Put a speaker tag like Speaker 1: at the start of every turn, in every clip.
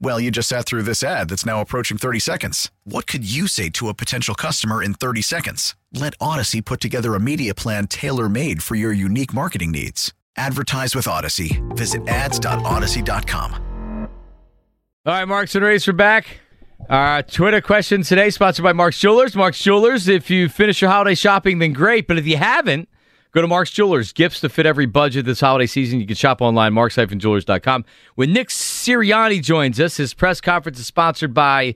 Speaker 1: Well, you just sat through this ad that's now approaching 30 seconds. What could you say to a potential customer in 30 seconds? Let Audacy put together a media plan tailor made for your unique marketing needs. Advertise with Audacy. Visit ads.audacy.com.
Speaker 2: All right, Marks and Reese are back. Uh, Twitter question today, sponsored by Mark's Jewelers. Mark's Jewelers, if you finish your holiday shopping, then great. But if you haven't, go to Mark's Jewelers. Gifts to fit every budget this holiday season. You can shop online, marks-jewelers.com. When Nick Sirianni joins us, his press conference is sponsored by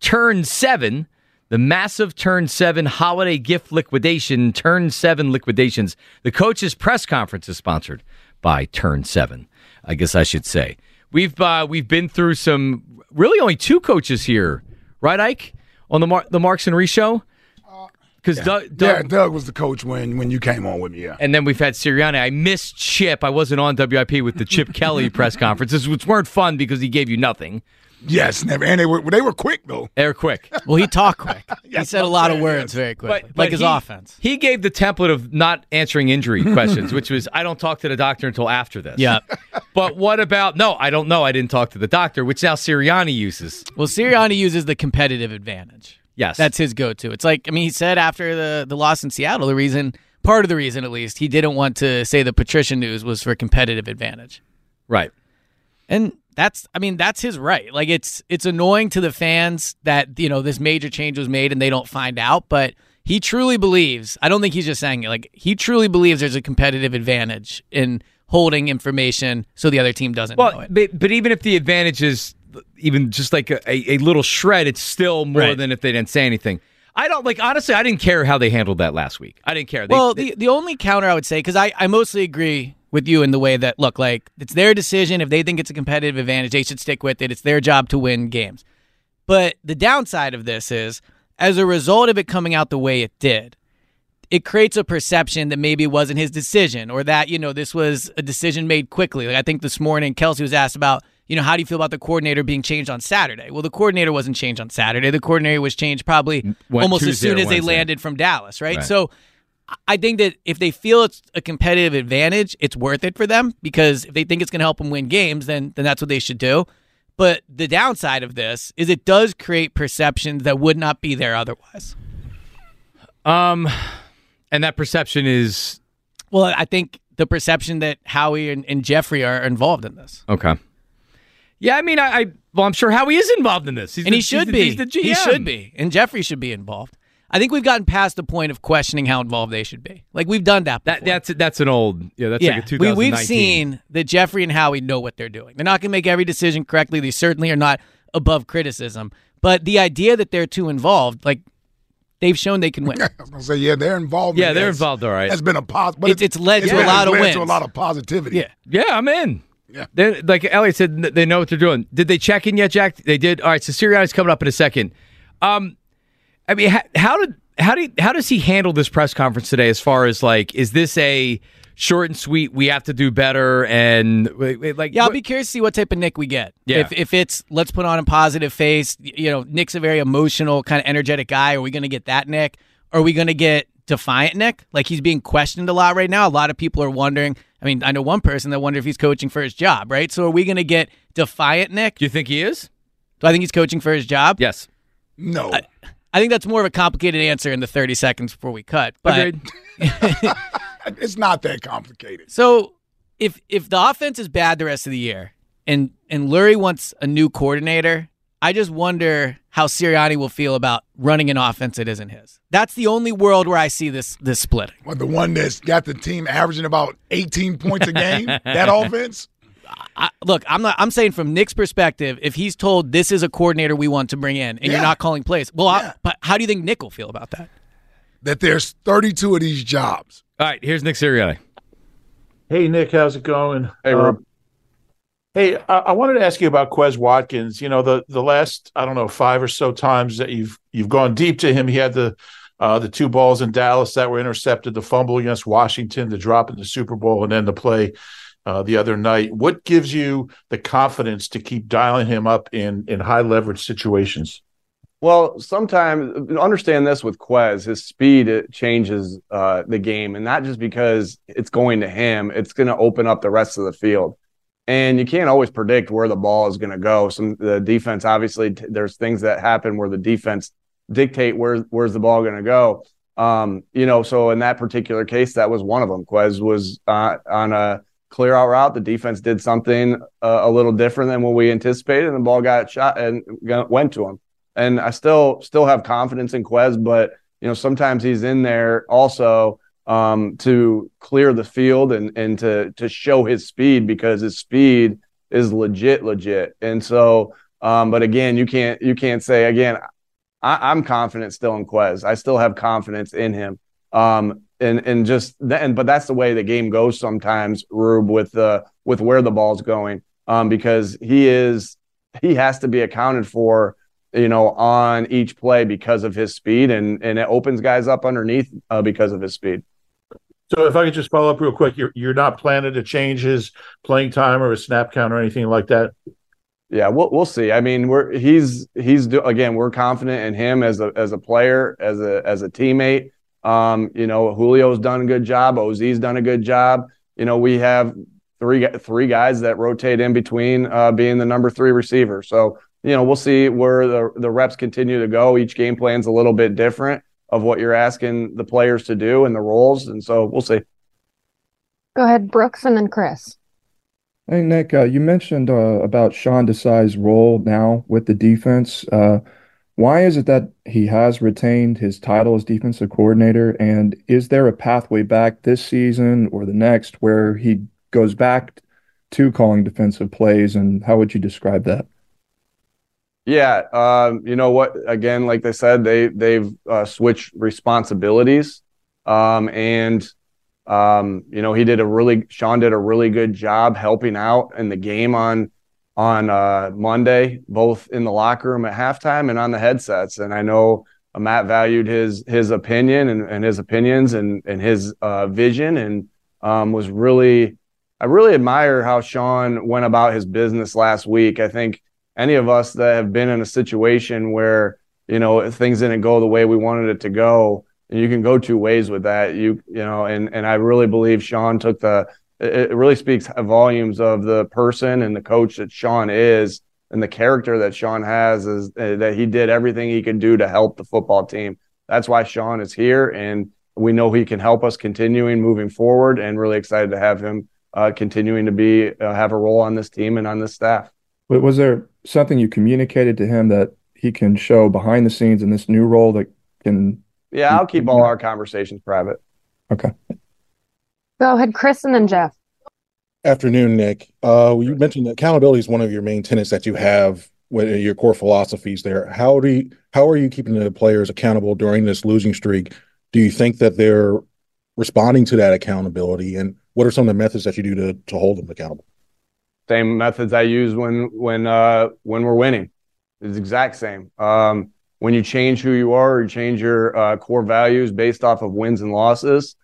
Speaker 2: Turn 7, the massive Turn 7 holiday gift liquidation, Turn 7 liquidations. The coach's press conference is sponsored by Turn 7, I guess I should say. We've uh, we've been through some really only two coaches here, right, Ike, on the Mar- the Marks and Reese show. Because
Speaker 3: Yeah.
Speaker 2: Doug,
Speaker 3: yeah,
Speaker 2: Doug
Speaker 3: Doug was the coach when when you came on with me. Yeah,
Speaker 2: and then we've had Sirianni. I missed Chip. I wasn't on WIP with the Chip Kelly press conferences, which weren't fun because he gave you nothing.
Speaker 3: yes, never. And they were they were quick though.
Speaker 2: They were quick.
Speaker 4: Well, he talked quick. he said a
Speaker 3: I'm
Speaker 4: lot of words
Speaker 3: yes.
Speaker 4: very quickly,
Speaker 2: But,
Speaker 4: like his
Speaker 2: he,
Speaker 4: offense.
Speaker 2: He gave the template of not answering injury questions, which was I don't talk to the doctor until after this.
Speaker 4: Yeah.
Speaker 2: But what about no? I don't know. I didn't talk to the doctor, which now Sirianni uses.
Speaker 4: Well, Sirianni uses the competitive advantage.
Speaker 2: Yes,
Speaker 4: That's his go-to. It's like I mean, he said after the the loss in Seattle, the reason, part of the reason at least, he didn't want to say the Patricia news was for competitive advantage.
Speaker 2: right.
Speaker 4: And that's I mean, that's his right. Like it's it's annoying to the fans that, you know, this major change was made and they don't find out, but he truly believes, I don't think he's just saying it, like he truly believes there's a competitive advantage in holding information so the other team doesn't know
Speaker 2: Well, but, but even if the advantage is even just like a, a, a little shred, it's still more
Speaker 4: Right.
Speaker 2: than if they didn't say anything. I don't like honestly. I didn't care how they handled that last week. I didn't care. They,
Speaker 4: well,
Speaker 2: they-
Speaker 4: the, the only counter I would say, because I, I mostly agree with you in the way that, look, like, it's their decision. If they think it's a competitive advantage, they should stick with it. It's their job to win games. But the downside of this is, as a result of it coming out the way it did, it creates a perception that maybe it wasn't his decision or that, you know, this was a decision made quickly. Like I think this morning, Kelce was asked about, you know, how do you feel about the coordinator being changed on Saturday? Well, the coordinator wasn't changed on Saturday. The coordinator was changed probably
Speaker 2: Went
Speaker 4: almost as soon as they landed from Dallas, right?
Speaker 2: Right.
Speaker 4: So I think that if they feel it's a competitive advantage, it's worth it for them because if they think it's going to help them win games, then then that's what they should do. But the downside of this is it does create perceptions that would not be there otherwise.
Speaker 2: um, and that perception is
Speaker 4: Well, I think the perception that Howie and, and Jeffrey are involved in this.
Speaker 2: okay. Yeah, I mean, I, I well, I'm sure Howie is involved in this, he's
Speaker 4: and
Speaker 2: the-
Speaker 4: he should
Speaker 2: he's the-
Speaker 4: be.
Speaker 2: he's the GM.
Speaker 4: He should be. And Jeffrey should be involved. I think we've gotten past the point of questioning how involved they should be. Like we've done that.
Speaker 2: That that's that's an old yeah. That's
Speaker 4: yeah,
Speaker 2: like a
Speaker 4: we,
Speaker 2: 2019.
Speaker 4: we've seen that Jeffrey and Howie know what they're doing. They're not going to make every decision correctly. They certainly are not above criticism. But the idea that they're too involved, like they've shown they can win.
Speaker 3: I was gonna say yeah, they're involved.
Speaker 2: Yeah, they're involved, all right.
Speaker 3: That's been a positive. But
Speaker 4: It's- it's led
Speaker 2: to a lot
Speaker 4: of
Speaker 3: led
Speaker 4: wins.
Speaker 3: To a lot of positivity.
Speaker 4: Yeah.
Speaker 2: Yeah, I'm in.
Speaker 3: Yeah.
Speaker 2: They, like Elliot said, they know what they're doing. Did they check in yet, Jack? They did. All right. So Sirianni's coming up in a second. Um, I mean, how, how did how do how does he handle this press conference today? As far as like, is this a short and sweet? We have to do better, and wait, wait, like,
Speaker 4: Yeah, I'll
Speaker 2: what-
Speaker 4: be curious to see what type of Nick we get.
Speaker 2: Yeah.
Speaker 4: If if it's let's put on a positive face, you know, Nick's a very emotional, kind of energetic guy. Are we going to get that Nick? Are we going to get defiant Nick? Like he's being questioned a lot right now. A lot of people are wondering. I mean, I know one person that wonder if he's coaching for his job, right? So are we going to get defiant Nick?
Speaker 2: Do you think he is?
Speaker 4: Do I think he's coaching for his job?
Speaker 2: Yes.
Speaker 3: No.
Speaker 4: I think that's more of a complicated answer in the 30 seconds before we cut. But
Speaker 2: Agreed.
Speaker 3: it's not that complicated.
Speaker 4: So if if the offense is bad the rest of the year and and Lurie wants a new coordinator, I just wonder how Sirianni will feel about running an offense that isn't his. That's the only world where I see this this splitting.
Speaker 3: Well, the one that's got the team averaging about 18 points a game, that offense.
Speaker 4: I, look, I'm not. I'm saying from Nick's perspective, if he's told this is a coordinator we want to bring in, and you're not calling plays, well, I- but how do you think Nick will feel about that?
Speaker 3: That there's 32 of these jobs.
Speaker 2: All right. Here's Nick Sirianni.
Speaker 5: Hey Nick, how's it going?
Speaker 6: Hey, Rob.
Speaker 5: Um, hey, I, I wanted to ask you about Quez Watkins. You know, the the last I don't know five or so times that you've you've gone deep to him, he had the uh, the two balls in Dallas that were intercepted, the fumble against Washington, the drop in the Super Bowl, and then the play uh, the other night. What gives you the confidence to keep dialing him up in in high leverage situations?
Speaker 6: Well, sometimes understand this with Quez, his speed changes uh, the game, and not just because it's going to him; it's going to open up the rest of the field. And you can't always predict where the ball is going to go. Some the defense, obviously, t- there's things that happen where the defense dictate where where's the ball going to go. Um, you know, so in that particular case, that was one of them. Quez was uh, on a clear out route. The defense did something uh, a little different than what we anticipated, and the ball got shot and went to him. And I still still have confidence in Quez, but you know, sometimes he's in there also um, to clear the field and and to to show his speed because his speed is legit, legit. And so, um, but again, you can't you can't say again. I, am confident still in Quez. I still have confidence in him. Um, and and just then, but that's the way the game goes sometimes, Roob, with the with where the ball's going. Um, because he is he has to be accounted for, you know, on each play because of his speed, and and it opens guys up underneath uh, because of his speed.
Speaker 5: So if I could just follow up real quick, you're you're not planning to change his playing time or his snap count or anything like that.
Speaker 6: Yeah, we'll we'll see. I mean, we're he's he's again, we're confident in him as a as a player, as a as a teammate. Um, you know, Julio's done a good job. Oz's done a good job. You know, we have three three guys that rotate in between uh, being the number three receiver. So you know, we'll see where the the reps continue to go. Each game plan's a little bit different of what you're asking the players to do and the roles, and so we'll see.
Speaker 7: Go ahead, Brooks, and then Chris.
Speaker 8: Hey, Nick, uh, you mentioned uh, about Sean Desai's role now with the defense. Uh, why is it that he has retained his title as defensive coordinator? And is there a pathway back this season or the next where he goes back to calling defensive plays? And how would you describe that?
Speaker 6: Yeah, um, you know what? Again, like they said, they they've uh, switched responsibilities, um, and um, you know, he did a really Sean did a really good job helping out in the game on on uh, Monday, both in the locker room at halftime and on the headsets. And I know uh, Matt valued his his opinion and, and his opinions and and his uh, vision and um, was really I really admire how Sean went about his business last week. I think any of us that have been in a situation where you know things didn't go the way we wanted it to go you can go two ways with that. You you know, and and I really believe Sean took the. It really speaks volumes of the person and the coach that Sean is, and the character that Sean has is uh, that he did everything he could do to help the football team. That's why Sean is here, and we know he can help us continuing moving forward. And really excited to have him uh, continuing to be uh, have a role on this team and on this staff.
Speaker 8: Was there something you communicated to him that he can show behind the scenes in this new role that can
Speaker 6: yeah, I'll keep all our conversations private.
Speaker 8: Okay.
Speaker 7: Go ahead, Chris, and then Jeff.
Speaker 9: Afternoon, Nick. Uh, you mentioned accountability is one of your main tenets that you have with your core philosophies there. How do you, how are you keeping the players accountable during this losing streak? Do you think that they're responding to that accountability, and what are some of the methods that you do to to hold them accountable?
Speaker 6: Same methods I use when when uh, when we're winning. It's exact same. Um, when you change who you are or you change your uh, core values based off of wins and losses,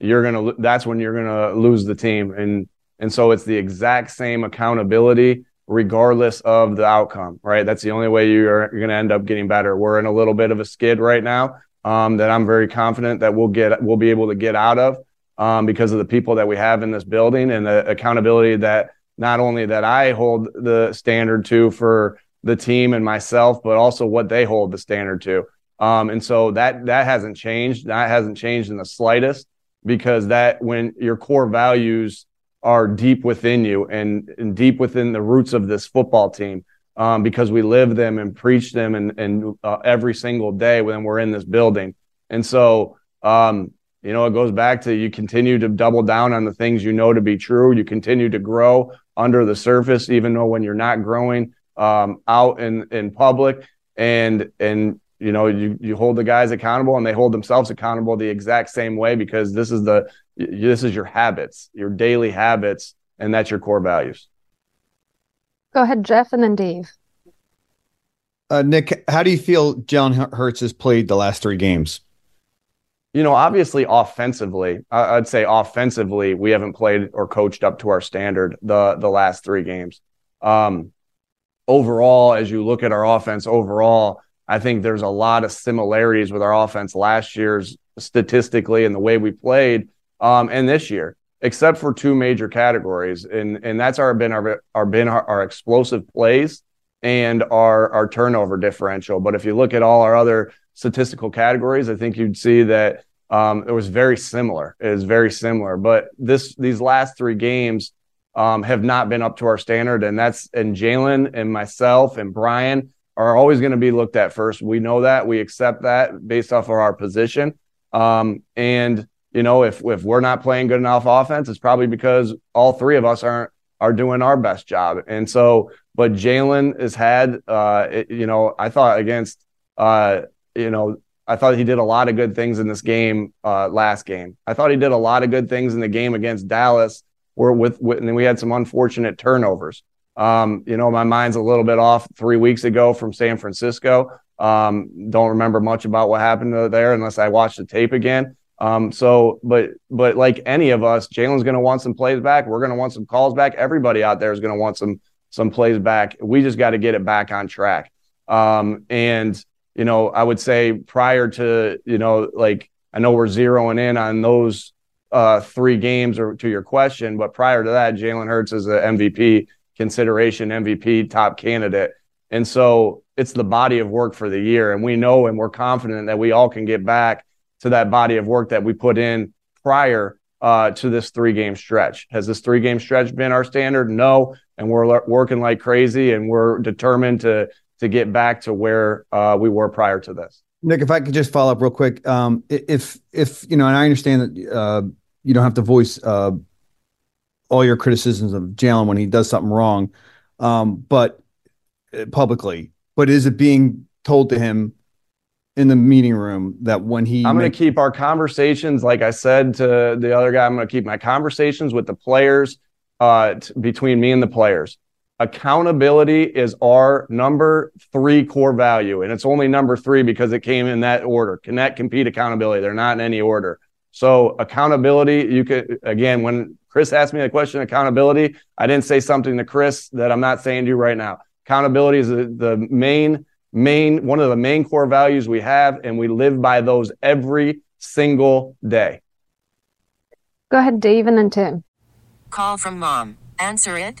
Speaker 6: you're gonna that's when you're gonna lose the team. And and so it's the exact same accountability regardless of the outcome, right? That's the only way you're, you're gonna end up getting better. We're in a little bit of a skid right now um, that I'm very confident that we'll get we'll be able to get out of um, because of the people that we have in this building and the accountability that not only that I hold the standard to for the team and myself, but also what they hold the standard to. Um, and so that that hasn't changed. That hasn't changed in the slightest because that when your core values are deep within you and, and deep within the roots of this football team, um, because we live them and preach them and, and uh, every single day when we're in this building. And so, um, you know, it goes back to you continue to double down on the things you know to be true. You continue to grow under the surface, even though when you're not growing, um, out in in public and and you know you you hold the guys accountable and they hold themselves accountable the exact same way because this is the this is your habits your daily habits and that's your core values.
Speaker 7: Go ahead jeff and then dave.
Speaker 10: Uh, nick how do you feel jalen hurts has played the last three games
Speaker 6: you know, obviously offensively, I'd say offensively, we haven't played or coached up to our standard the the last three games. Um, overall, as you look at our offense overall, I think there's a lot of similarities with our offense last year's statistically and the way we played, um, and this year, except for two major categories, and and that's our been our our been our, our explosive plays and our our turnover differential. But if you look at all our other statistical categories, I think you'd see that um, it was very similar. It is very similar. But this these last three games um, have not been up to our standard, and that's and Jalen and myself and Brian are always going to be looked at first. We know that we accept that based off of our position. Um, and you know, if if we're not playing good enough offense, it's probably because all three of us aren't are doing our best job. And so, but Jalen has had, uh, it, you know, I thought against uh, you know, I thought he did a lot of good things in this game uh, last game. I thought he did a lot of good things in the game against Dallas, where with, with and we had some unfortunate turnovers. Um, you know, my mind's a little bit off three weeks ago from San Francisco. Um, don't remember much about what happened there unless I watched the tape again. Um, so, but but like any of us, Jalen's going to want some plays back. We're going to want some calls back. Everybody out there is going to want some some plays back. We just got to get it back on track. Um, and you know, I would say prior to, you know, like I know we're zeroing in on those uh, three games or to your question, but prior to that, Jalen Hurts is an MVP consideration, MVP top candidate. And so it's the body of work for the year. And we know and we're confident that we all can get back to that body of work that we put in prior uh, to this three game stretch. Has this three game stretch been our standard? No. And we're working like crazy and we're determined to to get back to where uh, we were prior to this.
Speaker 10: Nick, if I could just follow up real quick, um, if if you know, and I understand that uh, you don't have to voice uh, all your criticisms of Jalen when he does something wrong, um, but uh, publicly, but is it being told to him in the meeting room that when he
Speaker 6: I'm going to keep our conversations like I said to the other guy I'm going to keep my conversations with the players uh, t- between me and the players accountability is our number three core value. And it's only number three because it came in that order connect, compete, accountability. They're not in any order. So, accountability, you could, again, when Chris asked me the question, accountability, I didn't say something to Chris that I'm not saying to you right now. Accountability is the, the main, main, one of the main core values we have, and we live by those every single day.
Speaker 7: Go ahead, Dave, and then Tim.
Speaker 11: Call from mom. Answer it.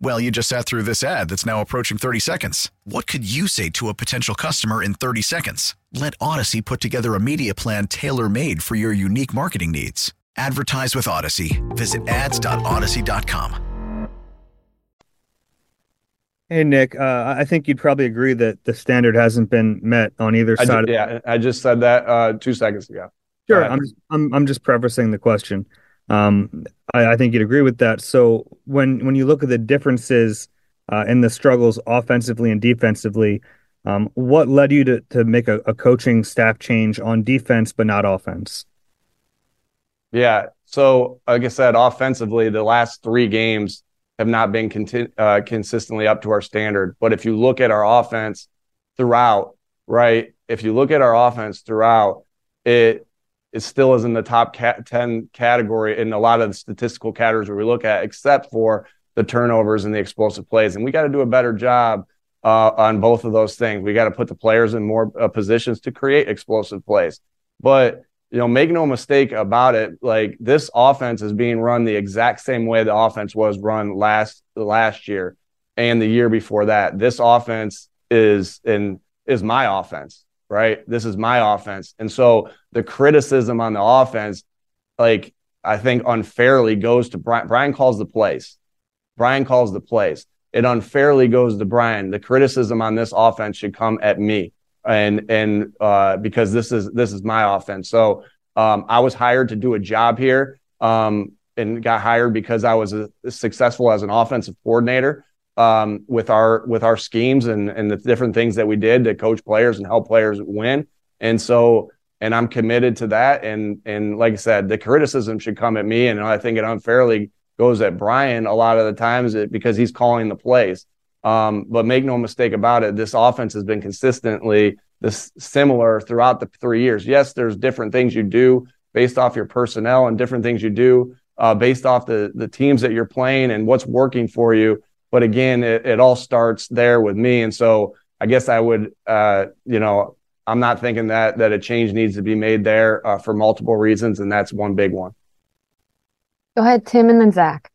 Speaker 1: Well, you just sat through this ad that's now approaching 30 seconds. What could you say to a potential customer in 30 seconds? Let Audacy put together a media plan tailor made for your unique marketing needs. Advertise with Audacy. Visit ads.audacy.com.
Speaker 12: Hey, Nick, uh, I think you'd probably agree that the standard hasn't been met on either
Speaker 6: I
Speaker 12: side.
Speaker 6: ju- yeah, I just said that uh, two seconds ago.
Speaker 12: Sure, I'm, I'm I'm just prefacing the question. Um, I, I think you'd agree with that. So when when you look at the differences uh, in the struggles offensively and defensively, um, what led you to to make a, a coaching staff change on defense but not offense?
Speaker 6: Yeah. So, like I said, offensively, the last three games have not been conti- uh, consistently up to our standard. But if you look at our offense throughout, right? If you look at our offense throughout, it it still is in the top ca- 10 category in a lot of the statistical categories we look at, except for the turnovers and the explosive plays. And we got to do a better job uh, on both of those things. We got to put the players in more uh, positions to create explosive plays. But you know, make no mistake about it. Like this offense is being run the exact same way the offense was run last last year. and the year before that. This offense is in is my offense, right? This is my offense. And so the criticism on the offense, like I think unfairly goes to Brian. Brian calls the plays. Brian calls the plays. It unfairly goes to Brian. The criticism on this offense should come at me. And and uh, because this is this is my offense. So um, I was hired to do a job here um, and got hired because I was a, successful as an offensive coordinator um, with our with our schemes and and the different things that we did to coach players and help players win. And so, and I'm committed to that. And and like I said, the criticism should come at me, and I think it unfairly goes at Brian a lot of the times because he's calling the plays. Um, but make no mistake about it, this offense has been consistently this similar throughout the three years. Yes, there's different things you do based off your personnel and different things you do uh, based off the the teams that you're playing and what's working for you. But again, it, it all starts there with me. And so I guess I would, uh, you know, I'm not thinking that that a change needs to be made there uh, for multiple reasons, and that's one big one.
Speaker 7: Go ahead, Tim, and then Zach.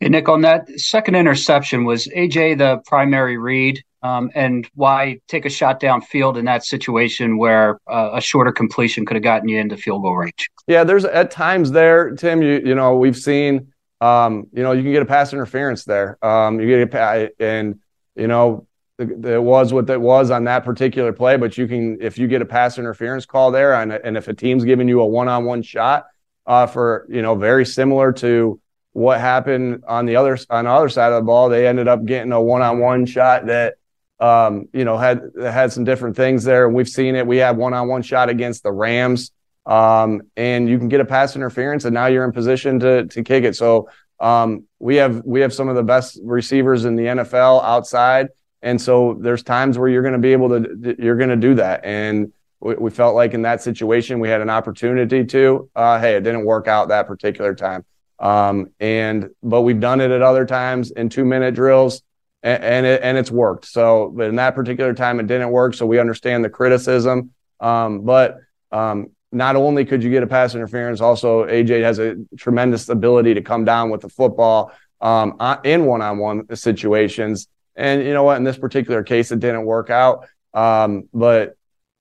Speaker 13: Hey, Nick, on that second interception, was AJ the primary read? Um, and why take a shot downfield in that situation where uh, a shorter completion could have gotten you into field goal range?
Speaker 6: Yeah, there's at times there, Tim. You you know we've seen um, you know, you can get a pass interference there. Um, you get a and you know, it was what it was on that particular play. But you can, if you get a pass interference call there, and and if a team's giving you a one-on-one shot uh, for you know, very similar to what happened on the other on the other side of the ball, they ended up getting a one-on-one shot that um, you know had had some different things there, and we've seen it. We had one-on-one shot against the Rams um, and you can get a pass interference, and now you're in position to to kick it. So um, we have we have some of the best receivers in the NFL outside, and so there's times where you're going to be able to you're going to do that, and we, we, felt like in that situation we had an opportunity to. Uh, hey, it didn't work out that particular time, um, and but we've done it at other times in two minute drills. And, and it and it's worked. So, but in that particular time, it didn't work. So we understand the criticism. Um, but um, not only could you get a pass interference, also AJ has a tremendous ability to come down with the football um, in one-on-one situations. And you know what? In this particular case, it didn't work out. Um, but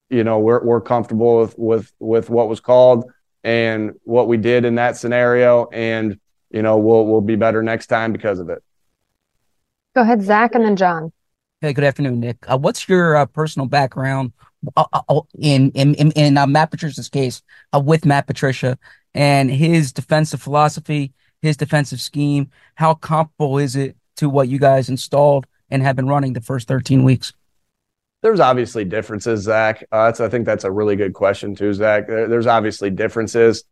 Speaker 6: you know, we're we're comfortable with with with what was called and what we did in that scenario, and you know, we'll we'll be better next time because of it.
Speaker 7: Go ahead, Zach, and then John.
Speaker 14: Hey, good afternoon, Nick. Uh, what's your uh, personal background uh, uh, uh, in in in, in uh, Matt Patricia's case uh, with Matt Patricia and his defensive philosophy, his defensive scheme. How comparable is it to what you guys installed and have been running the first 13 weeks?
Speaker 6: There's obviously differences, Zach. Uh, I think that's a really good question too, Zach. There, there's obviously differences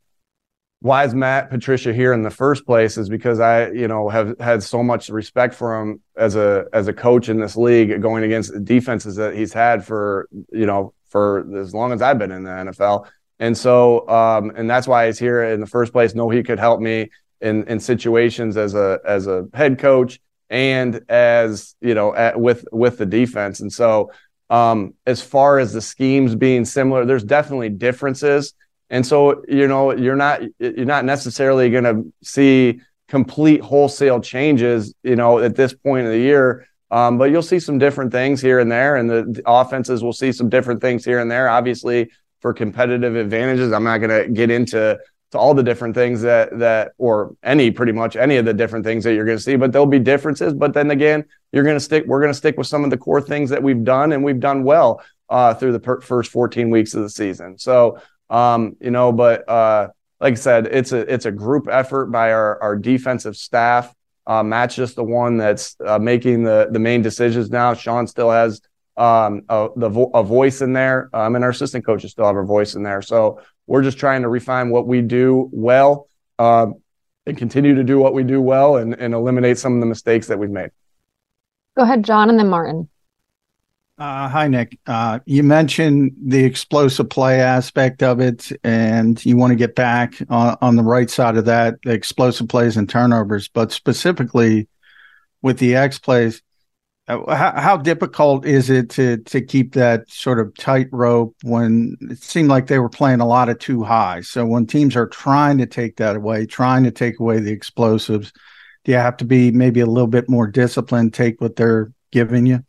Speaker 6: why is Matt Patricia here in the first place is because I, you know, have had so much respect for him as a as a coach in this league, going against the defenses that he's had for, you know, for as long as I've been in the NFL. And so, um, and that's why he's here in the first place. Know he could help me in in situations as a as a head coach and as you know at, with with the defense. And so, um, as far as the schemes being similar, there's definitely differences and so, you know, you're not you're not necessarily going to see complete wholesale changes, you know, at this point of the year. Um, but you'll see some different things here and there, and the, the, offenses will see some different things here and there. Obviously, for competitive advantages, I'm not going to get into to all the different things that that or any pretty much any of the different things that you're going to see. But there'll be differences. But then again, you're going to stick. We're going to stick with some of the core things that we've done, and we've done well uh, through the per- first 14 weeks of the season. So um, you know, but uh, like I said, it's a it's a group effort by our our defensive staff. Uh, Matt's just the one that's uh, making the the main decisions now. Sean still has um, a, the vo- a voice in there, um, and our assistant coaches still have a voice in there. So we're just trying to refine what we do well um, and continue to do what we do well, and, and eliminate some of the mistakes that we've made.
Speaker 7: Go ahead, John, and then Martin.
Speaker 15: Uh, hi, Nick. Uh, you mentioned the explosive play aspect of it, and you want to get back on, on the right side of that, explosive plays and turnovers, but specifically with the X plays, uh, how, how, difficult is it to to keep that sort of tightrope when it seemed like they were playing a lot of too high? So when teams are trying to take that away, trying to take away the explosives, do you have to be maybe a little bit more disciplined, take what they're giving you?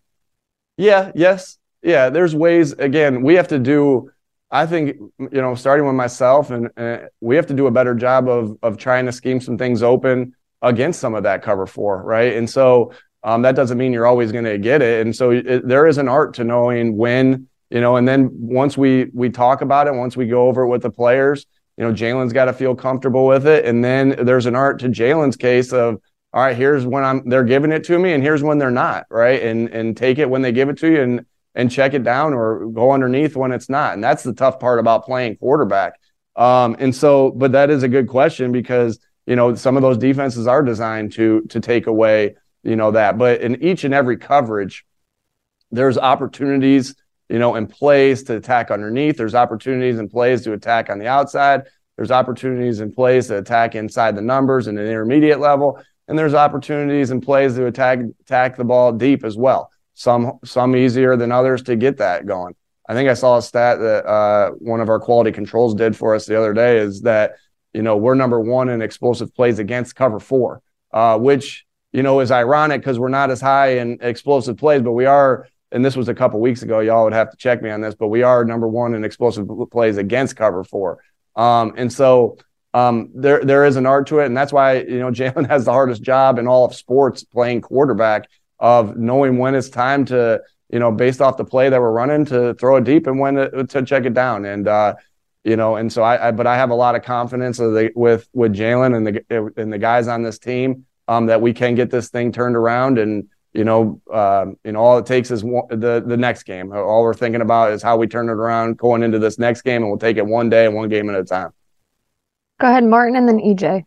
Speaker 6: Yeah, yes. Yeah, there's ways again, we have to do I think you know, starting with myself and uh, we have to do a better job of of trying to scheme some things open against some of that cover 4, right? And so um, that doesn't mean you're always going to get it. And so it, there is an art to knowing when, you know, and then once we we talk about it, once we go over it with the players, you know, Jalen's got to feel comfortable with it. And then there's an art to Jalen's case of, all right, here's when I'm they're giving it to me, and here's when they're not, right? And and take it when they give it to you, and and check it down or go underneath when it's not. And that's the tough part about playing quarterback. Um, and so, but that is a good question because you know some of those defenses are designed to to take away you know that. But in each and every coverage, there's opportunities you know in plays to attack underneath. There's opportunities in plays to attack on the outside. There's opportunities in plays to attack inside the numbers and an intermediate level, and there's opportunities and plays to attack attack the ball deep as well. Some some easier than others to get that going. I think I saw a stat that uh, one of our quality controls did for us the other day is that you know we're number one in explosive plays against cover four, uh, which you know is ironic because we're not as high in explosive plays, but we are. And this was a couple weeks ago. Y'all would have to check me on this, but we are number one in explosive plays against cover four. Um, and so um, there there is an art to it, and that's why you know Jalen has the hardest job in all of sports playing quarterback of knowing when it's time to you know based off the play that we're running to throw it deep and when to, to check it down and uh, you know and so I, I, but I have a lot of confidence the, with with Jalen and the and the guys on this team um, that we can get this thing turned around and you know, um, you know, all it takes is one, the the next game. All we're thinking about is how we turn it around going into this next game, and we'll take it one day and one game at a time.
Speaker 7: Go ahead, Martin, and then EJ.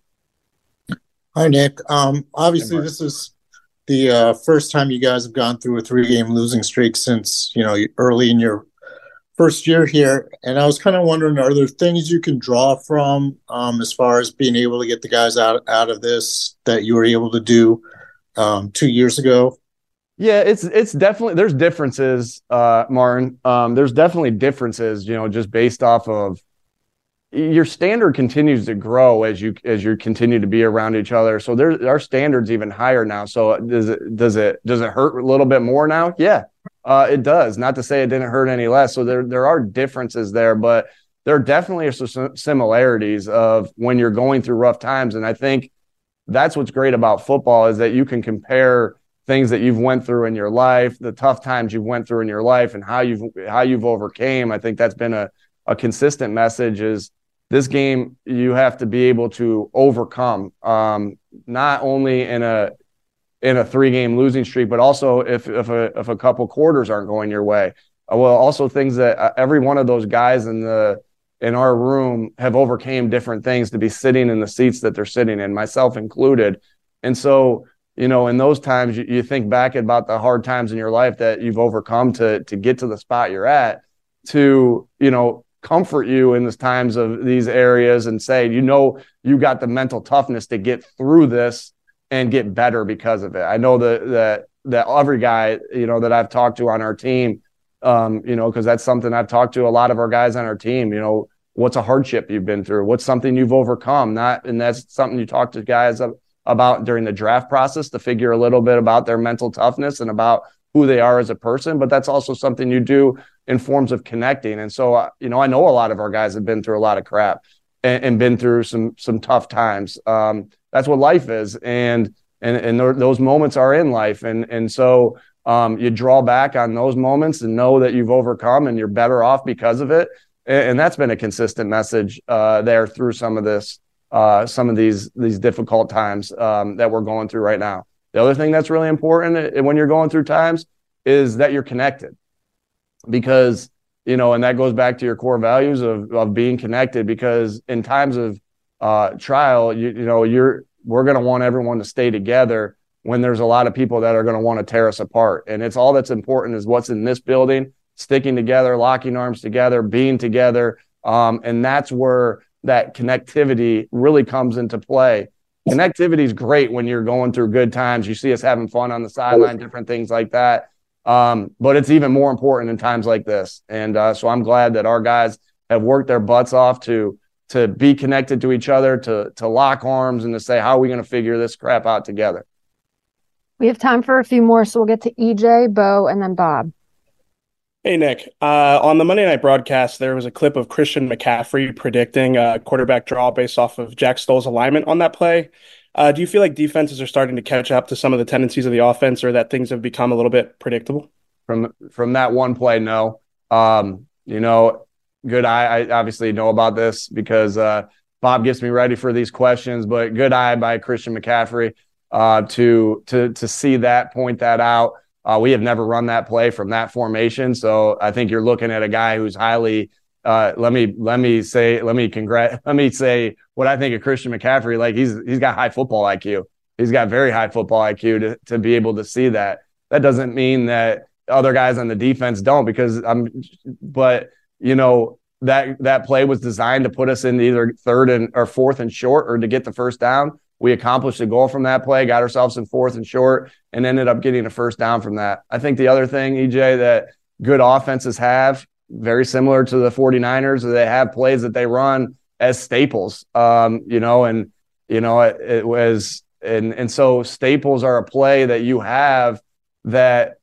Speaker 16: Hi, Nick. Um, obviously, this is the uh, first time you guys have gone through a three-game losing streak since you know early in your first year here, and I was kind of wondering, are there things you can draw from um, as far as being able to get the guys out out of this that you were able to do? um, two years ago?
Speaker 6: Yeah, it's it's definitely there's differences, uh, Martin. Um, there's definitely differences, you know, just based off of your standard continues to grow as you as you continue to be around each other. So there's our standards even higher now. So does it does it does it hurt a little bit more now? Yeah, uh, it does. Not to say it didn't hurt any less. So there there are differences there, but there definitely are some similarities of when you're going through rough times. And I think that's what's great about football is that you can compare things that you've went through in your life, the tough times you've went through in your life and how you've how you've overcame. I think that's been a, a consistent message is this game you have to be able to overcome um, not only in a in a three game losing streak, but also if if a if a couple quarters aren't going your way. Uh, well, also things that uh, every one of those guys in the in our room have overcame different things to be sitting in the seats that they're sitting in, myself included. And so, you know, in those times, you, you think back about the hard times in your life that you've overcome to to get to the spot you're at, to you know comfort you in the times of these areas and say, you know, you got the mental toughness to get through this and get better because of it. I know that that that every guy you know that I've talked to on our team um, you know, because that's something I've talked to a lot of our guys on our team. You know, what's a hardship you've been through? What's something you've overcome? Not, and that's something you talk to guys about during the draft process to figure a little bit about their mental toughness and about who they are as a person. But that's also something you do in forms of connecting. And so, uh, you know, I know a lot of our guys have been through a lot of crap and, and been through some some tough times. Um, that's what life is, and and and th- those moments are in life. And and so um, you draw back on those moments and know that you've overcome and you're better off because of it. And, and that's been a consistent message uh, there through some of this, uh, some of these these difficult times um, that we're going through right now. The other thing that's really important uh, when you're going through times is that you're connected, because you know, and that goes back to your core values of of being connected. Because in times of uh, trial, you, you know, you're we're going to want everyone to stay together when there's a lot of people that are going to want to tear us apart. And it's all that's important is what's in this building, sticking together, locking arms together, being together. Um, and that's where that connectivity really comes into play. Connectivity is great when you're going through good times. You see us having fun on the sideline, different things like that. Um, but it's even more important in times like this. And uh, so I'm glad that our guys have worked their butts off to to be connected to each other, to to lock arms, and to say how are we going to figure this crap out together.
Speaker 7: We have time for a few more, so we'll get to EJ, Bo, and then Bob.
Speaker 17: Hey, Nick. Uh, on the Monday night broadcast, there was a clip of Christian McCaffrey predicting a quarterback draw based off of Jack Stoll's alignment on that play. Uh, do you feel like defenses are starting to catch up to some of the tendencies of the offense or that things have become a little bit predictable?
Speaker 6: From from that one play, no. Um, you know, good eye. I obviously know about this because uh, Bob gets me ready for these questions, but good eye by Christian McCaffrey uh, to to to see that, point that out. Uh, we have never run that play from that formation, so I think you're looking at a guy who's highly. Uh, let me let me say let me congrat let me say what I think of Christian McCaffrey. Like he's he's got high football IQ. He's got very high football IQ to to be able to see that. That doesn't mean that other guys on the defense don't because I'm. But you know that that play was designed to put us in either third and or fourth and short or to get the first down. We accomplished a goal from that play, got ourselves in fourth and short, and ended up getting a first down from that. I think the other thing, EJ, that good offenses have, very similar to the 49ers, is they have plays that they run as staples. Um, you know, and you know, it, it was and and so staples are a play that you have that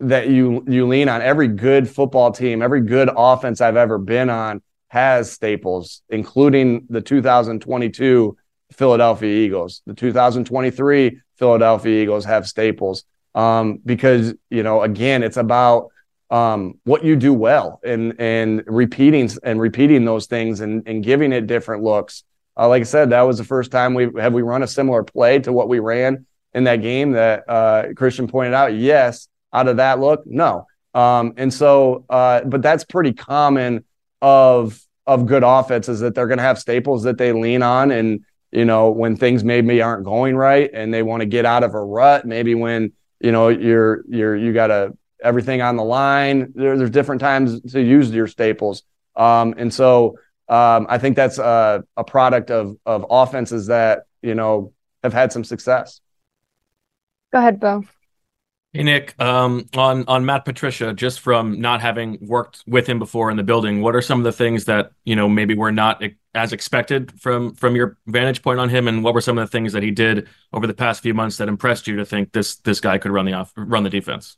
Speaker 6: that you you lean on. Every good football team, every good offense I've ever been on has staples, including the 2022 Philadelphia Eagles. The 2023 Philadelphia Eagles have staples um, because you know again it's about um, what you do well and and repeating and repeating those things and, and giving it different looks. Uh, like I said, that was the first time we have we run a similar play to what we ran in that game that uh, Christian pointed out. Yes, out of that look, no. Um, and so, uh, but that's pretty common of of good offenses that they're going to have staples that they lean on and you know, when things maybe aren't going right and they want to get out of a rut, maybe when, you know, you're, you're, you got a, everything on the line, there, there's different times to use your staples. Um, and so um, I think that's a, a product of, of offenses that, you know, have had some success.
Speaker 7: Go ahead, Bo.
Speaker 18: Hey Nick, um, on on Matt Patricia, just from not having worked with him before in the building, what are some of the things that you know maybe we're not as expected from from your vantage point on him, and what were some of the things that he did over the past few months that impressed you to think this this guy could run the off run the defense?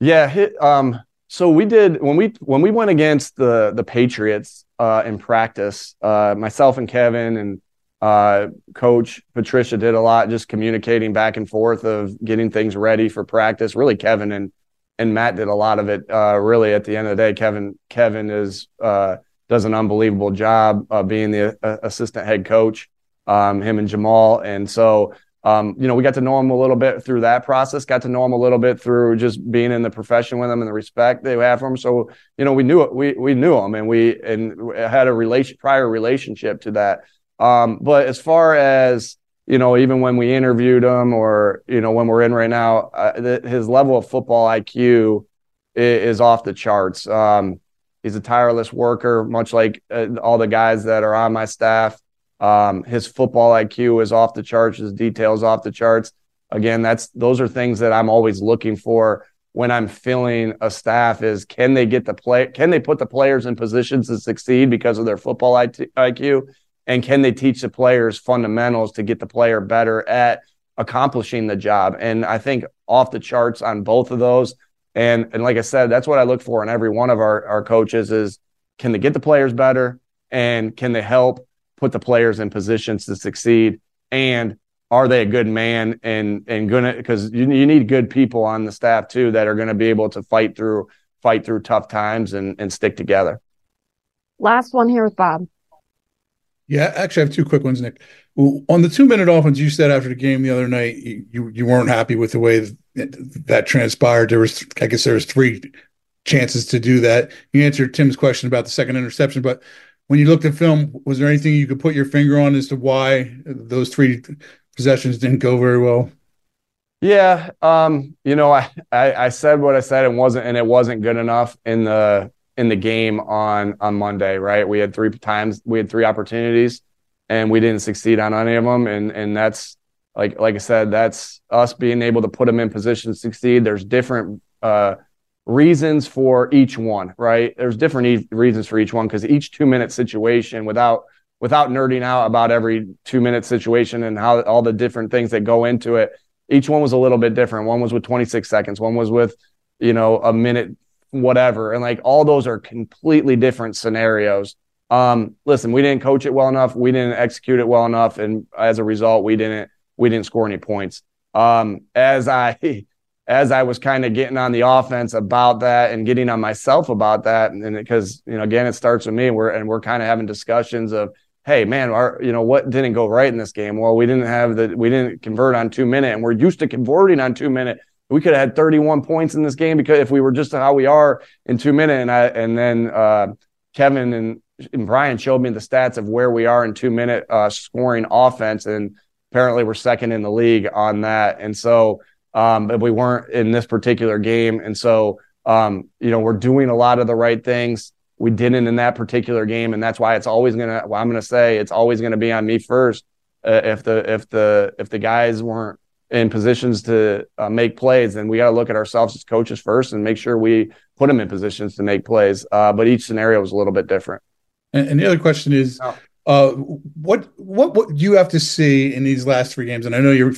Speaker 6: Yeah, um, so we did when we when we went against the the Patriots uh, in practice, uh, myself and Kevin and uh, coach Patricia did a lot just communicating back and forth of getting things ready for practice. Really, Kevin and and Matt did a lot of it. Uh, really, at the end of the day, Kevin Kevin is uh, does an unbelievable job being the uh, assistant head coach. Um, him and Jamal, and so um, you know we got to know him a little bit through that process. Got to know him a little bit through just being in the profession with him and the respect they have for him. So you know we knew it. We we knew him, and we and had a relation prior relationship to that. Um, but as far as you know, even when we interviewed him, or you know, when we're in right now, uh, the, his level of football IQ is, is off the charts. Um, he's a tireless worker, much like uh, all the guys that are on my staff. Um, his football IQ is off the charts. His details off the charts. Again, that's those are things that I'm always looking for when I'm filling a staff. Is can they get the play? Can they put the players in positions to succeed because of their football IQ? and can they teach the players fundamentals to get the player better at accomplishing the job and i think off the charts on both of those and and like i said that's what i look for in every one of our, our coaches is can they get the players better? And can they help put the players in positions to succeed? And are they a good man and and gonna because you, you need good people on the staff too that are going to be able to fight through fight through tough times and and stick together.
Speaker 7: Last one here with bob
Speaker 3: yeah, actually, I have two quick ones, Nick. On the two minute offense, you said after the game the other night you you weren't happy with the way that, that transpired. There was, I guess, there was three chances to do that. You answered Tim's question about the second interception, but when you looked at film, was there anything you could put your finger on as to why those three possessions didn't go very well?
Speaker 6: Yeah, um, you know, I, I, I said what I said and wasn't, and it wasn't good enough in the in the game on on Monday, right? We had three times, we had three opportunities, and we didn't succeed on any of them. And and that's like like I said, that's us being able to put them in position to succeed. There's different uh, reasons for each one, right? There's different e- reasons for each one because each two minute situation without without nerding out about every two minute situation and how all the different things that go into it. Each one was a little bit different. One was with 26 seconds. One was with, you know, a minute, whatever. And like all those are completely different scenarios. Um, listen, we didn't coach it well enough. We didn't execute it well enough. And as a result, we didn't, we didn't score any points. Um, as I, as I was kind of getting on the offense about that and getting on myself about that, and because you know, again, it starts with me. We're and we're kind of having discussions of, hey, man, our you know what didn't go right in this game? Well, we didn't have the we didn't convert on two minute, and we're used to converting on two minute. We could have had 31 points in this game because if we were just how we are in two minute, and I and then uh, Kevin and, and Brian showed me the stats of where we are in two minute uh, scoring offense, and apparently we're second in the league on that, and so um, but we weren't in this particular game. And so, um, you know, we're doing a lot of the right things. We didn't in that particular game, and that's why it's always gonna. Well, I'm gonna say it's always gonna be on me first. Uh, if the if the if the guys weren't in positions to uh, make plays, then we got to look at ourselves as coaches first and make sure we put them in positions to make plays. Uh, but each scenario was a little bit different.
Speaker 3: And, and the other question is, oh. Uh, what what what do you have to see in these last three games? And I know you're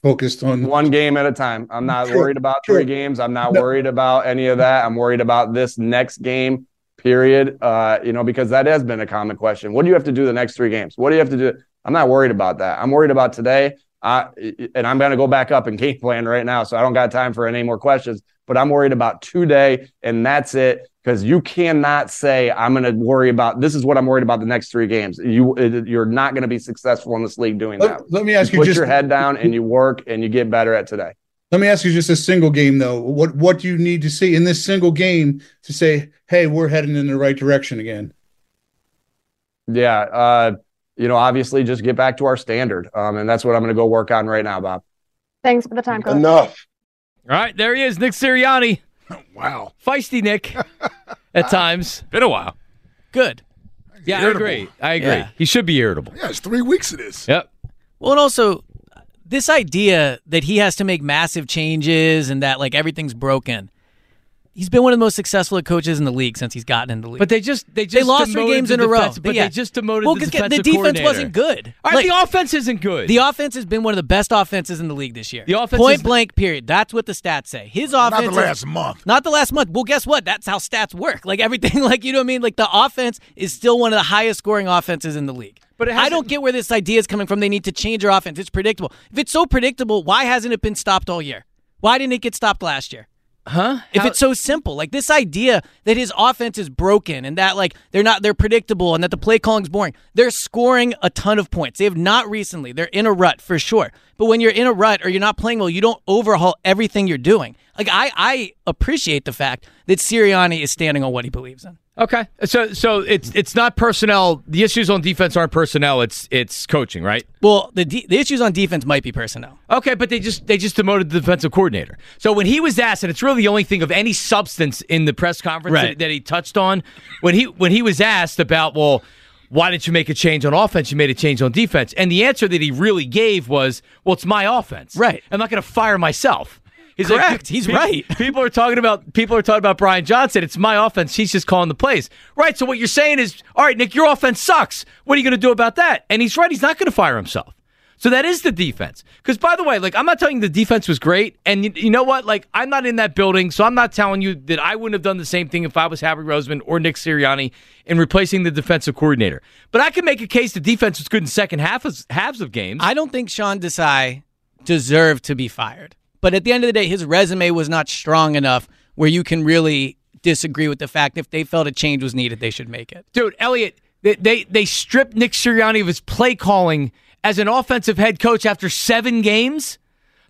Speaker 3: focused on
Speaker 6: one game at a time. I'm not true, worried about true. three games. I'm not no. worried about any of that. I'm worried about this next game. Period. Uh, you know, because that has been a common question. What do you have to do the next three games? What do you have to do? I'm not worried about that. I'm worried about today. Uh, and I'm going to go back up and game plan right now, so I don't got time for any more questions. But I'm worried about today, and that's it because you cannot say I'm going to worry about this is what I'm worried about the next three games. You you're not going to be successful in this league doing
Speaker 3: let,
Speaker 6: that.
Speaker 3: Let me ask
Speaker 6: you,
Speaker 3: you
Speaker 6: put
Speaker 3: just,
Speaker 6: your head down and you work and you get better at today.
Speaker 3: Let me ask you just a single game though. What what do you need to see in this single game to say, hey, we're heading in the right direction again?
Speaker 6: Yeah, uh, you know, obviously, just get back to our standard, um, and that's what I'm going to go work on right now, Bob.
Speaker 7: Thanks for the time, Coach.
Speaker 9: Enough.
Speaker 2: All right, there he is, Nick Sirianni.
Speaker 9: wow,
Speaker 2: feisty Nick. at times.
Speaker 18: Been a while.
Speaker 2: Good. Yeah, irritable. I agree. I agree. Yeah. He should be irritable.
Speaker 9: Yeah, it's three weeks of this.
Speaker 2: Yep.
Speaker 4: Well, and also this idea that he has to make massive changes and that like everything's broken he's been one of the most successful coaches in the league since he's gotten in the league.
Speaker 2: But they just they just
Speaker 4: they lost three games in a row.
Speaker 2: But yeah. they just demoted
Speaker 4: well,
Speaker 2: the
Speaker 4: the defense wasn't good.
Speaker 2: All right, like, the offense isn't good.
Speaker 4: The offense has been one of the best offenses in the league this year.
Speaker 2: The offense
Speaker 4: point
Speaker 2: is,
Speaker 4: blank. Period. That's what the stats say. His offense.
Speaker 9: Not the last month.
Speaker 4: Not the last month. Well, guess what? That's how stats work. Like everything. Like you know what I mean. Like the offense is still one of the highest scoring offenses in the league. But I don't get where this idea is coming from. They need to change their offense. It's predictable. If it's so predictable, why hasn't it been stopped all year? Why didn't it get stopped last year?
Speaker 2: Huh?
Speaker 4: If How- it's so simple, like this idea that his offense is broken and that like they're not they're predictable and that the play calling's boring. They're scoring a ton of points. They have not recently. They're in a rut for sure. But when you're in a rut or you're not playing well, you don't overhaul everything you're doing. Like I I appreciate the fact that Sirianni is standing on what he believes in.
Speaker 2: Okay, so so it's it's not personnel. The issues on defense aren't personnel. It's it's coaching, right?
Speaker 4: Well, the de- the issues on defense might be personnel.
Speaker 2: Okay, but they just they just demoted the defensive coordinator. So when he was asked, and it's really the only thing of any substance in the press conference
Speaker 4: Right.
Speaker 2: that, that he touched on, when he when he was asked about, well, why didn't you make a change on offense? You made a change on defense, and the answer that he really gave was, well, it's my offense.
Speaker 4: Right.
Speaker 2: I'm not going to fire myself. He's
Speaker 4: Correct. He's
Speaker 2: pe-
Speaker 4: right.
Speaker 2: People are talking about people are talking about Brian Johnson. It's my offense. He's just calling the plays. Right. So what you're saying is, all right, Nick, your offense sucks. What are you going to do about that? And he's right. He's not going to fire himself. So that is the defense. Because by the way, like I'm not telling you the defense was great, and you, you know what? Like I'm not in that building, so I'm not telling you that I wouldn't have done the same thing if I was Howie Roseman or Nick Sirianni in replacing the defensive coordinator. But I can make a case the defense was good in second half of, halves of games.
Speaker 4: I don't think Sean Desai deserved to be fired. But at the end of the day, his resume was not strong enough where you can really disagree with the fact if they felt a change was needed, they should make it.
Speaker 2: Dude, Elliot, they they, they stripped Nick Sirianni of his play calling as an offensive head coach after seven games.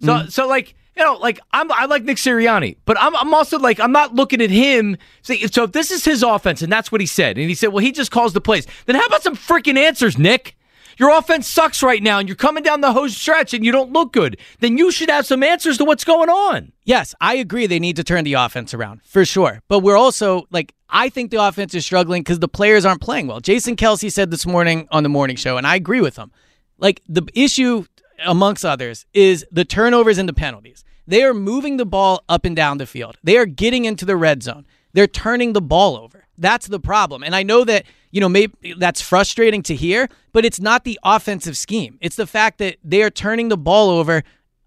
Speaker 2: So
Speaker 4: Mm.
Speaker 2: so like you know like I'm I like Nick Sirianni, but I'm I'm also like I'm not looking at him. So if this is his offense and that's what he said, and he said, well, he just calls the plays. Then how about some freaking answers, Nick? Your offense sucks right now, and you're coming down the home stretch, and you don't look good. Then you should have some answers to what's going on.
Speaker 4: Yes, I agree they need to turn the offense around for sure. But we're also like I think the offense is struggling because the players aren't playing well. Jason Kelce said this morning on the morning show, and I agree with him. Like the issue amongst others is the turnovers and the penalties. They are moving the ball up and down the field. They are getting into the red zone. They're turning the ball over. that's the problem. And I know that, you know, maybe that's frustrating to hear, but it's not the offensive scheme. It's the fact that they are turning the ball over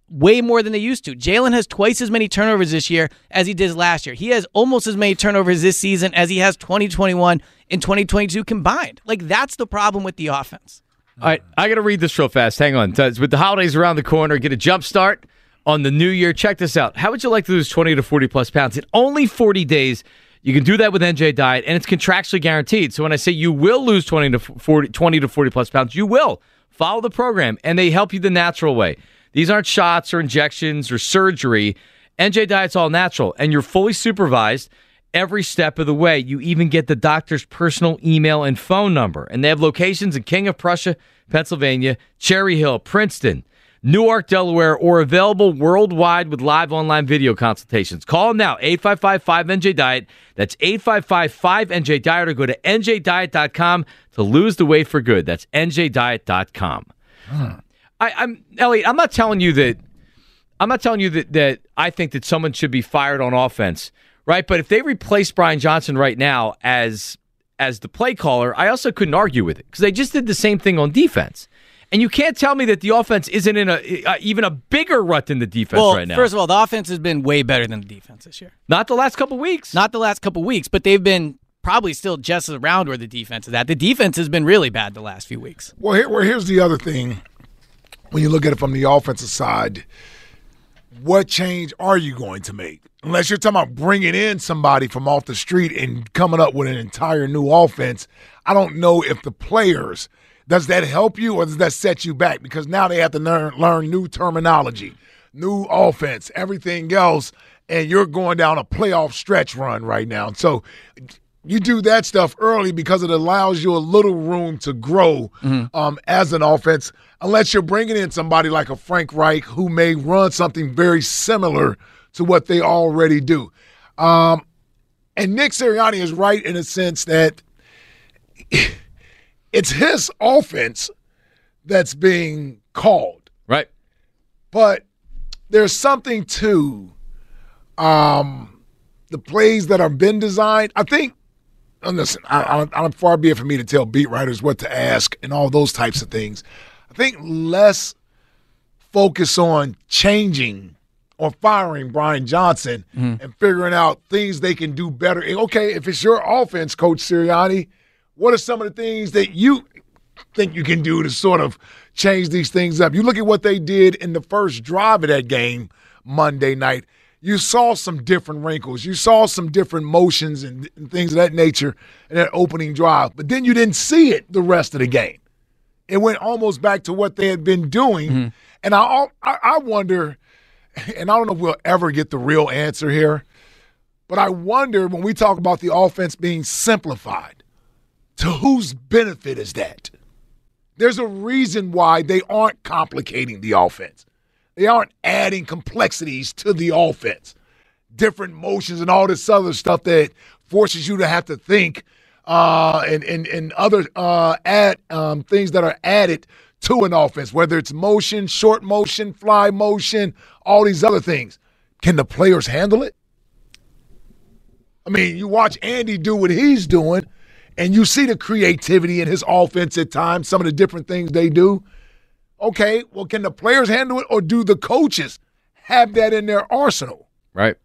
Speaker 4: way more than they used to. Jalen has twice as many turnovers this year as he did last year. He has almost as many turnovers this season as he has 2021 and 2022 combined. Like that's the problem with the offense.
Speaker 2: All right, I got to read this real fast. Hang on. With the holidays around the corner, get a jump start on the new year. Check this out. How would you like to lose 20 to 40 plus pounds in only 40 days? You can do that with NJ Diet, and it's contractually guaranteed. So when I say you will lose 20 to 40, 20 to 40 plus pounds, you will. Follow the program, and they help you the natural way. These aren't shots or injections or surgery. NJ Diet's all natural, and you're fully supervised every step of the way. You even get the doctor's personal email and phone number. And they have locations in King of Prussia, Pennsylvania, Cherry Hill, Princeton, Newark, Delaware, or available worldwide with live online video consultations. Call them now, 855-5NJ-DIET. That's 855-5NJ-DIET or go to njdiet.com to lose the weight for good. That's njdiet.com. Hmm. I, I'm Elliot, I'm not telling you that I'm not telling you that, that I think that someone should be fired on offense right? But if they replace Brian Johnson right now as as the play caller, I also couldn't argue with it because they just did the same thing on defense. And you can't tell me that the offense isn't in a uh, even a bigger rut than the defense
Speaker 4: well,
Speaker 2: right now.
Speaker 4: First of all, the offense has been way better than the defense this year.
Speaker 2: Not the last couple weeks.
Speaker 4: Not the last couple weeks, but they've been probably still just around where the defense is at. The defense has been really bad the last few weeks.
Speaker 19: Well, here, well here's the other thing. When you look at it from the offensive side, what change are you going to make? Unless you're talking about bringing in somebody from off the street and coming up with an entire new offense, I don't know if the players does that help you or does that set you back? Because now they have to learn learn new terminology, new offense, everything else, and you're going down a playoff stretch run right now. So you do that stuff early because it allows you a little room to grow mm-hmm. um, as an offense, unless you're bringing in somebody like a Frank Reich who may run something very similar to what they already do. Um, and Nick Sirianni is right in a sense that it's his offense that's being called.
Speaker 2: Right.
Speaker 19: But there's something to um, the plays that have been designed. I think and listen, I, I, am far be it for me to tell beat writers what to ask and all those types of things. I think less focus on changing or firing Brian Johnson mm. and figuring out things they can do better. Okay, if it's your offense, Coach Sirianni, what are some of the things that you think you can do to sort of change these things up? You look at what they did in the first drive of that game Monday night you saw some different wrinkles. You saw some different motions and, and things of that nature in that opening drive. But then you didn't see it the rest of the game. It went almost back to what they had been doing. Mm-hmm. And I, I, I wonder, and I don't know if we'll ever get the real answer here, but I wonder when we talk about the offense being simplified, to whose benefit is that? There's a reason why they aren't complicating the offense. They aren't adding complexities to the offense, different motions and all this other stuff that forces you to have to think uh, and, and, and other uh, add um, things that are added to an offense, whether it's motion, short motion, fly motion, all these other things. Can the players handle it? I mean, you watch Andy do what he's doing, and you see the creativity in his offense at times, some of the different things they do. Okay, well, can the players handle it, or do the coaches have that in their arsenal?
Speaker 2: Right.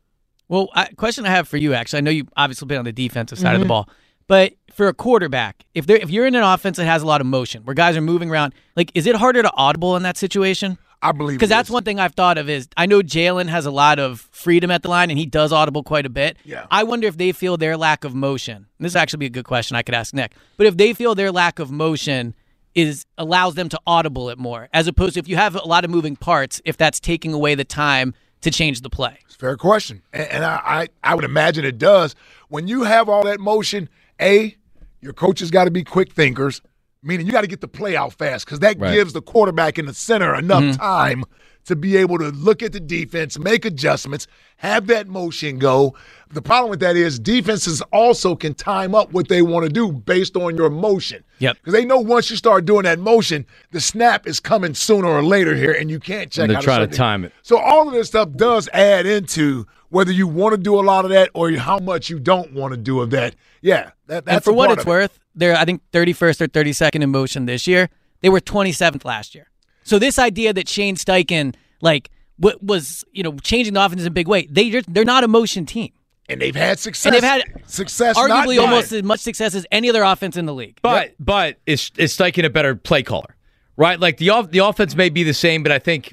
Speaker 4: Well, I, question I have for you, actually, I know you obviously been on the defensive side mm-hmm. of the mm-hmm. ball, but for a quarterback, if they if you're in an offense that has a lot of motion, where guys are moving around, like, is it harder to audible in that situation?
Speaker 19: I believe
Speaker 4: because that's one thing I've thought of is I know Jalen has a lot of freedom at the line and he does audible quite a bit.
Speaker 19: Yeah.
Speaker 4: I wonder if they feel their lack of motion. This actually be a good question I could ask Nick. But if they feel their lack of motion is allows them to audible it more, as opposed to if you have a lot of moving parts, if that's taking away the time to change the play.
Speaker 19: It's fair question, and, and I, I, I would imagine it does. When you have all that motion, a your coaches got to be quick thinkers, meaning you got to get the play out fast because that right. gives the quarterback in the center enough mm-hmm. time to be able to look at the defense, make adjustments, have that motion go. The problem with that is defenses also can time up what they want to do based on your motion.
Speaker 2: Yep.
Speaker 19: Because they know once you start doing that motion, the snap is coming sooner or later here, and you can't check
Speaker 2: And they're
Speaker 19: out
Speaker 2: trying to time it.
Speaker 19: So all of this stuff does add into whether you want to do a lot of that or how much you don't want to do of that. Yeah, that, that's
Speaker 4: and for what it's
Speaker 19: of it.
Speaker 4: worth, they're I think 31st or 32nd in motion this year. They were 27th last year. So this idea that Shane Steichen like what was you know changing the offense in a big way, they just- they're not a motion team.
Speaker 19: and they've had success.
Speaker 4: And they've had
Speaker 19: success,
Speaker 4: arguably
Speaker 19: done.
Speaker 4: almost as much success as any other offense in the league.
Speaker 2: But but is is Steichen a better play caller? Right? Like the the offense may be the same, but I think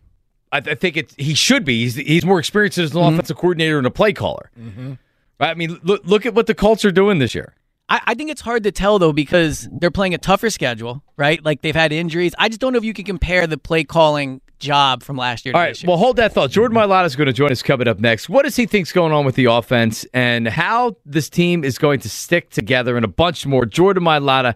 Speaker 2: I, I think it's he should be. He's he's more experienced as an
Speaker 4: Mm-hmm.
Speaker 2: offensive coordinator and a play caller.
Speaker 19: Mm-hmm.
Speaker 2: Right? I mean, look look at what the Colts are doing this year.
Speaker 4: I, I think it's hard to tell though because they're playing a tougher schedule, right? Like they've had injuries. I just don't know if you can compare the play calling job from last year to
Speaker 2: All right. Well, hold that thought. Jordan Mailata is going to join us coming up next. What does he think's going on with the offense and how this team is going to stick together and a bunch more. Jordan Mailata